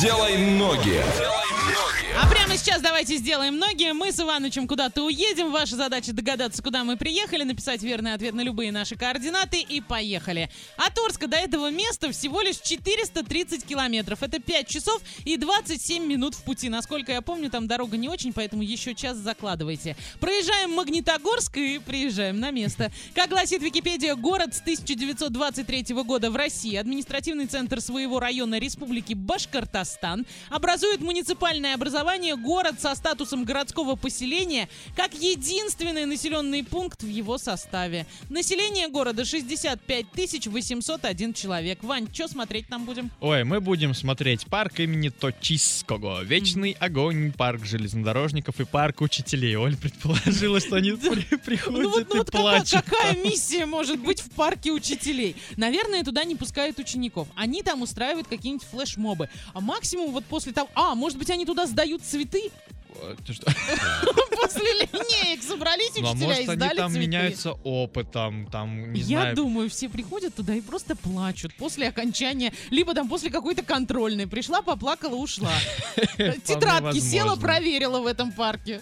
Делай ноги. А прямо сейчас давайте сделаем ноги. Мы с Иванычем куда-то уедем. Ваша задача догадаться, куда мы приехали, написать верный ответ на любые наши координаты и поехали. От Орска до этого места всего лишь 430 километров. Это 5 часов и 27 минут в пути. Насколько я помню, там дорога не очень, поэтому еще час закладывайте. Проезжаем Магнитогорск и приезжаем на место. Как гласит Википедия, город с 1923 года в России, административный центр своего района Республики Башкортостан, образует муниципальное образование город со статусом городского поселения как единственный населенный пункт в его составе. Население города 65 801 человек. Вань, что смотреть там будем? Ой, мы будем смотреть парк имени Точиского, Вечный огонь, парк железнодорожников и парк учителей. Оль предположила, что они при- приходят Ну и плачут. какая миссия может быть в парке учителей? Наверное, туда не пускают учеников. Они там устраивают какие-нибудь флешмобы. А максимум вот после того... А, может быть, они туда сдают цветы? Э, ты что? После линеек собрались Ну, а учителя может, и они сдали там цветы. меняются опытом, там, не Я знаю. думаю, все приходят туда и просто плачут после окончания, либо там после какой-то контрольной. Пришла, поплакала, ушла. Тетрадки села, проверила в этом парке.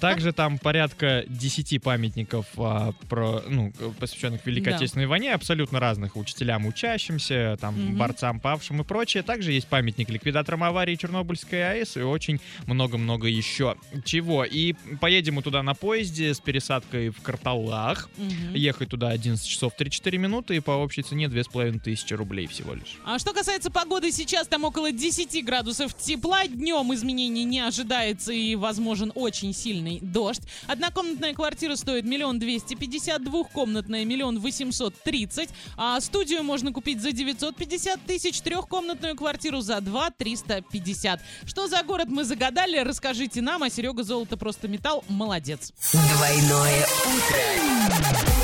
Также там порядка 10 памятников, а, про, ну, посвященных Великой Да. Отечественной войне, абсолютно разных учителям, учащимся, там, Мгм. борцам, павшим и прочее. Также есть памятник ликвидаторам аварии Чернобыльской АЭС и очень много-много еще чего. И поедем мы туда на поезде с пересадкой в Карталах. Мгм. Ехать туда 11 часов 3-4 минуты и по общей цене 2500 рублей всего лишь. А что касается погоды, сейчас там около 10 градусов тепла. Днем изменений не ожидается и возможен очень сильный дождь. Однокомнатная квартира стоит миллион двести пятьдесят, двухкомнатная миллион восемьсот тридцать, а студию можно купить за 950 тысяч, трехкомнатную квартиру за 2 350. Что за город мы загадали, расскажите нам, а Серега Золото просто металл, молодец. Двойное утро.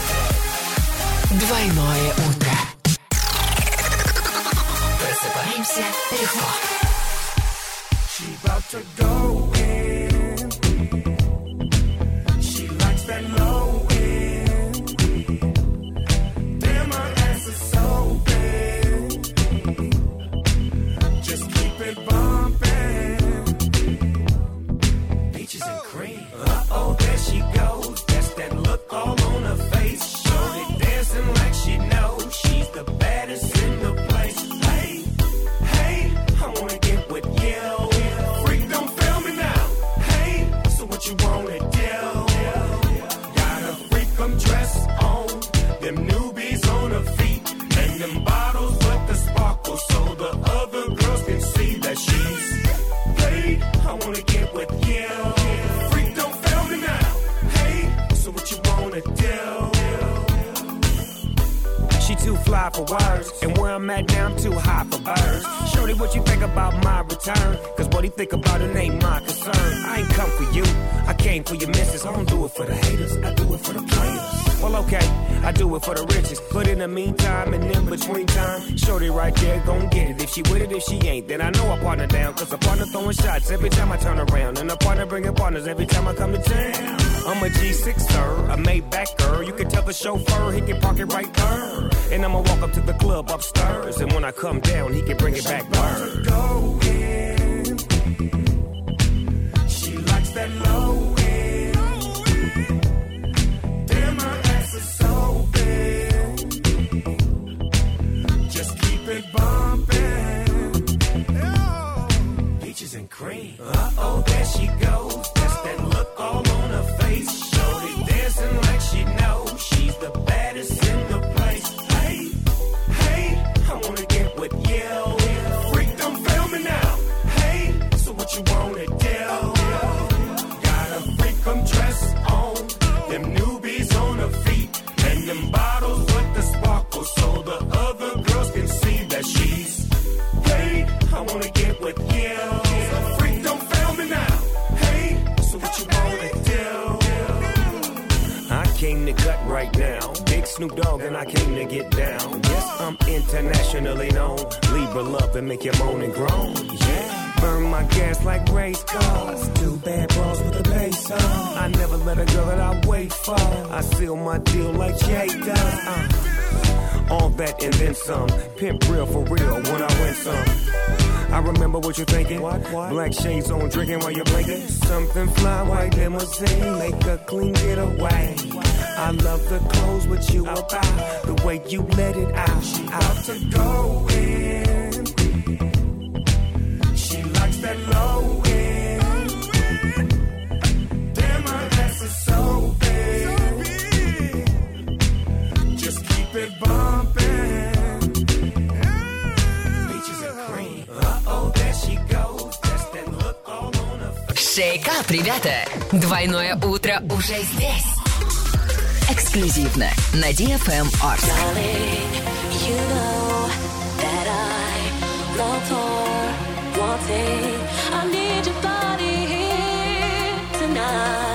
Двойное утро. Просыпаемся легко. She about to go for words, and where I'm at now, I'm too high for birds. Shorty, what you think about my return? Cause what he think about it ain't my concern. I ain't come for you, I came for your missus. I don't do it for the haters, I do it for the players. Well, okay, I do it for the riches. But in the meantime and in between time, Shorty right there gon' get it. If she with it, if she ain't, then I know I partner down. Cause a partner throwing shots every time I turn around. And a partner bringing partners every time I come to town. I'm a G6, sir, a Maybach girl. You can tell the chauffeur he can park it right there. And I'ma walk up to the club upstairs. And when I come down, he can bring it back word. Go Snoop Dogg and I came to get down. Yes, I'm internationally known. Libra love and make you moan and groan. Yeah. Burn my gas like race cars. Two bad bras with the bass on. I never let a girl that I wait for. I seal my deal like Jay does. Uh. All that and then some. Pimp real for real when I win some. I remember what you're thinking. Black shades on, drinking while you're blinking. Something fly, white limousine, make a clean getaway. I love the clothes, what you about, the way you let it out. She out to go in. Шейкап, ребята! Двойное утро уже здесь. Эксклюзивно на DFM Art. Darling, you know that I long for one thing. I need your body here tonight.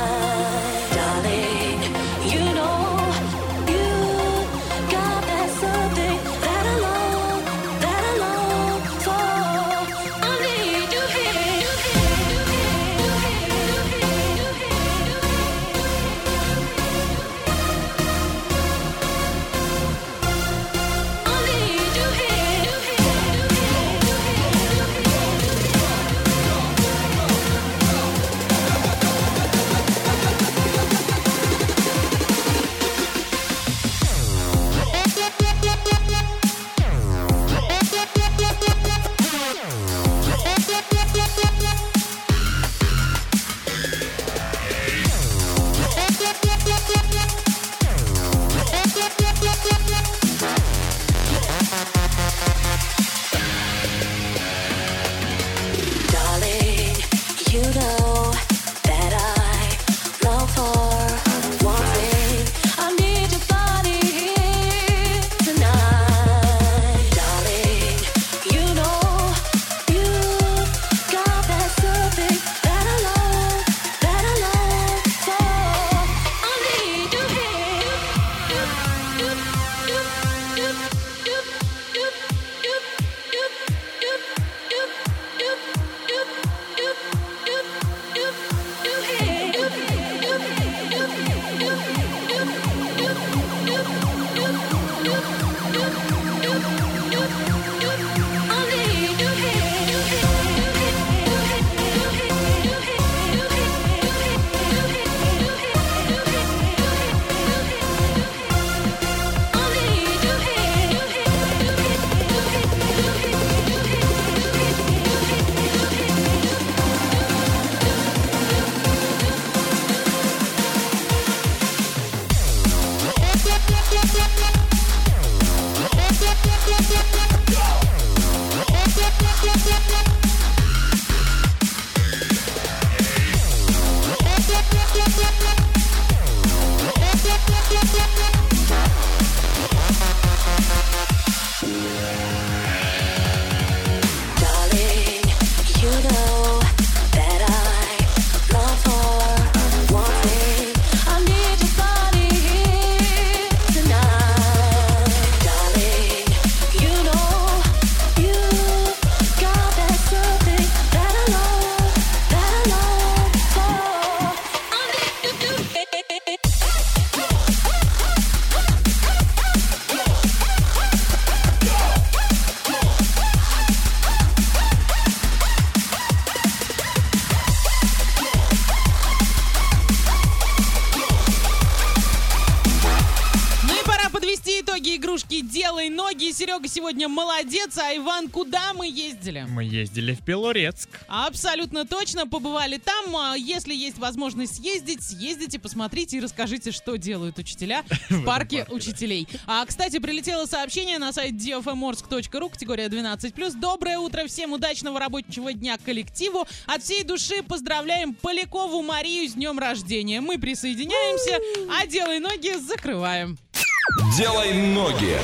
Игрушки «Делай ноги». Серега сегодня молодец, а Иван, куда мы ездили? Мы ездили в Белорецк. Абсолютно точно, побывали там. А Если есть возможность съездить, съездите, посмотрите и расскажите, что делают учителя в парке учителей. А, кстати, прилетело сообщение на сайт dfmorsk.ru, категория 12+. Доброе утро всем, удачного рабочего дня коллективу. От всей души поздравляем Полякову Марию с днем рождения. Мы присоединяемся, а «Делай ноги» закрываем. Делай ноги.